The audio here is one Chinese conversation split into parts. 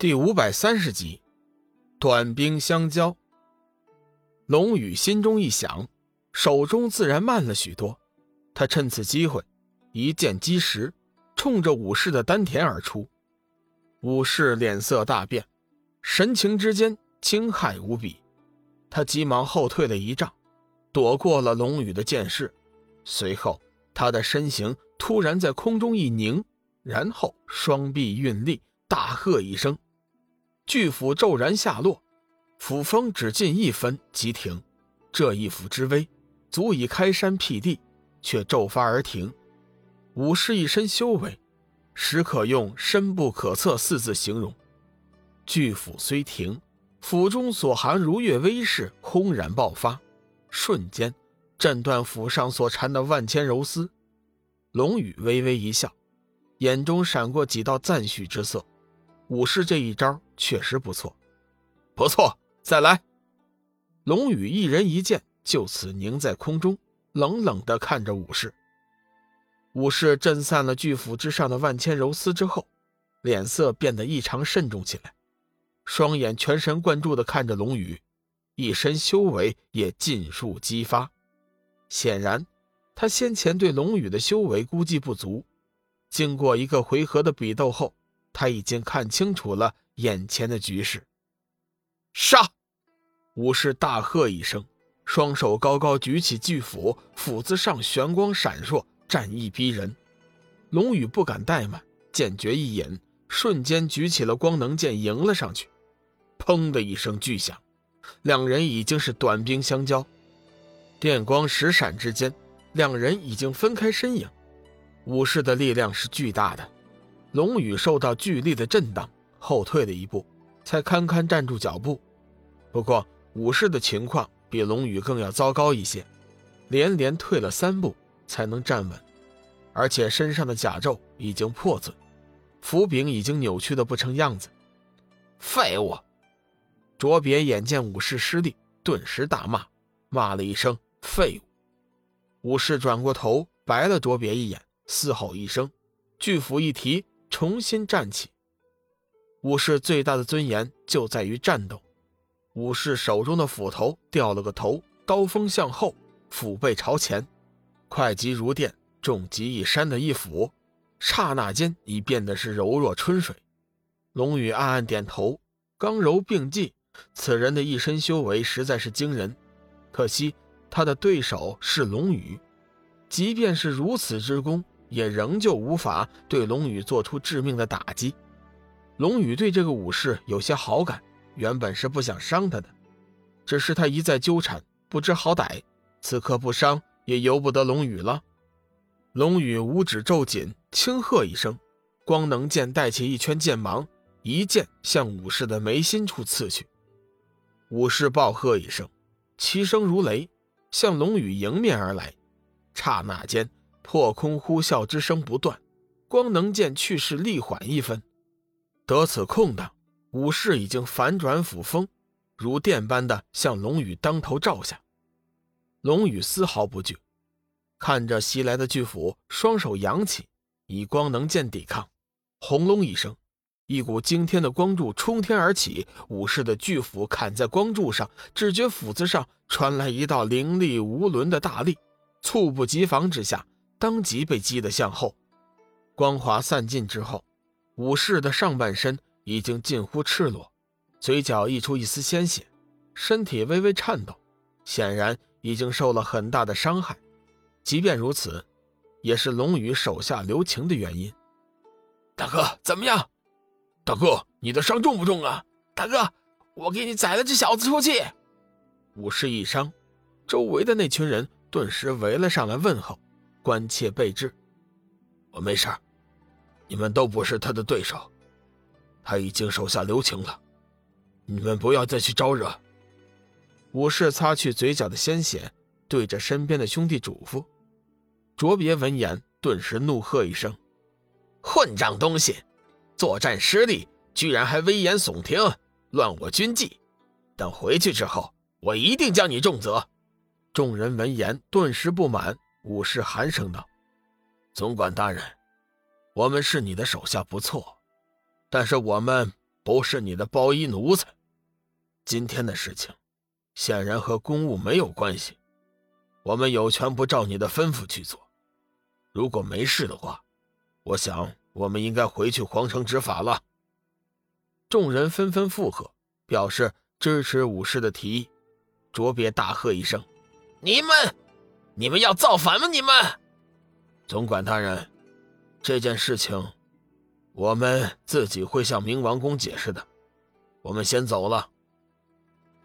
第五百三十集，短兵相交。龙宇心中一想，手中自然慢了许多。他趁此机会，一剑击石，冲着武士的丹田而出。武士脸色大变，神情之间惊骇无比。他急忙后退了一丈，躲过了龙宇的剑势。随后，他的身形突然在空中一凝，然后双臂运力，大喝一声。巨斧骤然下落，斧锋只进一分即停。这一斧之威，足以开山辟地，却骤发而停。武士一身修为，实可用深不可测四字形容。巨斧虽停，斧中所含如月威势轰然爆发，瞬间震断斧上所缠的万千柔丝。龙宇微微一笑，眼中闪过几道赞许之色。武士这一招确实不错，不错，再来！龙宇一人一剑就此凝在空中，冷冷地看着武士。武士震散了巨斧之上的万千柔丝之后，脸色变得异常慎重起来，双眼全神贯注地看着龙宇，一身修为也尽数激发。显然，他先前对龙宇的修为估计不足，经过一个回合的比斗后。他已经看清楚了眼前的局势，杀！武士大喝一声，双手高高举起巨斧，斧子上玄光闪烁，战意逼人。龙宇不敢怠慢，剑诀一引，瞬间举起了光能剑迎了上去。砰的一声巨响，两人已经是短兵相交，电光石闪之间，两人已经分开身影。武士的力量是巨大的。龙宇受到巨力的震荡，后退了一步，才堪堪站住脚步。不过武士的情况比龙宇更要糟糕一些，连连退了三步才能站稳，而且身上的甲胄已经破损，斧柄已经扭曲的不成样子。废物！卓别眼见武士失利，顿时大骂，骂了一声“废物”。武士转过头，白了卓别一眼，嘶吼一声，巨斧一提。重新站起。武士最大的尊严就在于战斗。武士手中的斧头掉了个头，刀锋向后，斧背朝前，快疾如电，重疾一山的一斧，刹那间已变得是柔若春水。龙宇暗暗点头，刚柔并济，此人的一身修为实在是惊人。可惜他的对手是龙宇，即便是如此之功。也仍旧无法对龙宇做出致命的打击。龙宇对这个武士有些好感，原本是不想伤他的，只是他一再纠缠，不知好歹。此刻不伤也由不得龙宇了。龙宇五指骤紧，轻喝一声，光能剑带起一圈剑芒，一剑向武士的眉心处刺去。武士暴喝一声，齐声如雷，向龙宇迎面而来。刹那间。破空呼啸之声不断，光能剑去势力缓一分。得此空档，武士已经反转斧锋，如电般的向龙宇当头照下。龙宇丝毫不惧，看着袭来的巨斧，双手扬起，以光能剑抵抗。轰隆一声，一股惊天的光柱冲天而起，武士的巨斧砍在光柱上，只觉斧子上传来一道凌厉无伦的大力，猝不及防之下。当即被击得向后，光华散尽之后，武士的上半身已经近乎赤裸，嘴角溢出一丝鲜血，身体微微颤抖，显然已经受了很大的伤害。即便如此，也是龙宇手下留情的原因。大哥，怎么样？大哥，你的伤重不重啊？大哥，我给你宰了这小子出气。武士一伤，周围的那群人顿时围了上来问候。关切备至，我没事你们都不是他的对手，他已经手下留情了，你们不要再去招惹。武士擦去嘴角的鲜血，对着身边的兄弟嘱咐。卓别闻言，顿时怒喝一声：“混账东西！作战失利，居然还危言耸听，乱我军纪！等回去之后，我一定将你重责。”众人闻言，顿时不满。武士寒声道：“总管大人，我们是你的手下不错，但是我们不是你的包衣奴才。今天的事情，显然和公务没有关系。我们有权不照你的吩咐去做。如果没事的话，我想我们应该回去皇城执法了。众人纷纷附和，表示支持武士的提议。卓别大喝一声：“你们，你们要造反吗？你们！”总管大人，这件事情，我们自己会向明王宫解释的。我们先走了。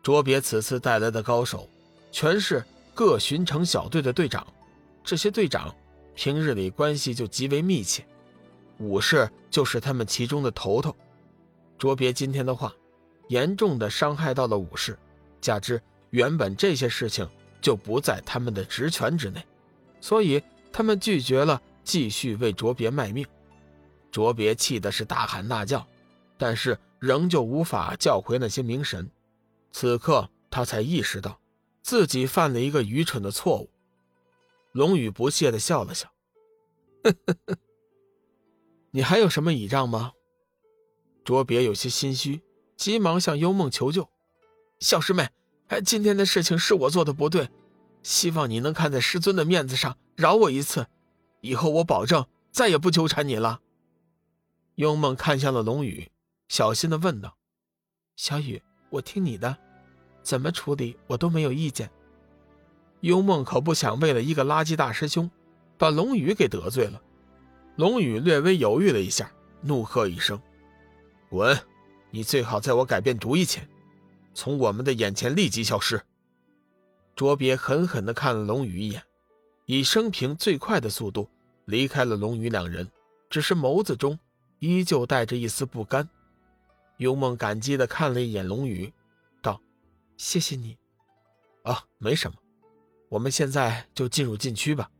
卓别此次带来的高手，全是各巡城小队的队长。这些队长平日里关系就极为密切，武士就是他们其中的头头。卓别今天的话，严重的伤害到了武士，加之原本这些事情就不在他们的职权之内，所以。他们拒绝了继续为卓别卖命，卓别气的是大喊大叫，但是仍旧无法叫回那些冥神。此刻他才意识到自己犯了一个愚蠢的错误。龙宇不屑的笑了笑：“，你还有什么倚仗吗？”卓别有些心虚，急忙向幽梦求救：“小师妹，哎，今天的事情是我做的不对。”希望你能看在师尊的面子上饶我一次，以后我保证再也不纠缠你了。幽梦看向了龙宇，小心的问道：“小雨，我听你的，怎么处理我都没有意见。”幽梦可不想为了一个垃圾大师兄，把龙宇给得罪了。龙宇略微犹豫了一下，怒喝一声：“滚！你最好在我改变主意前，从我们的眼前立即消失。”卓别狠狠地看了龙宇一眼，以生平最快的速度离开了龙宇两人，只是眸子中依旧带着一丝不甘。幽梦感激地看了一眼龙宇，道：“谢谢你。”啊，没什么，我们现在就进入禁区吧。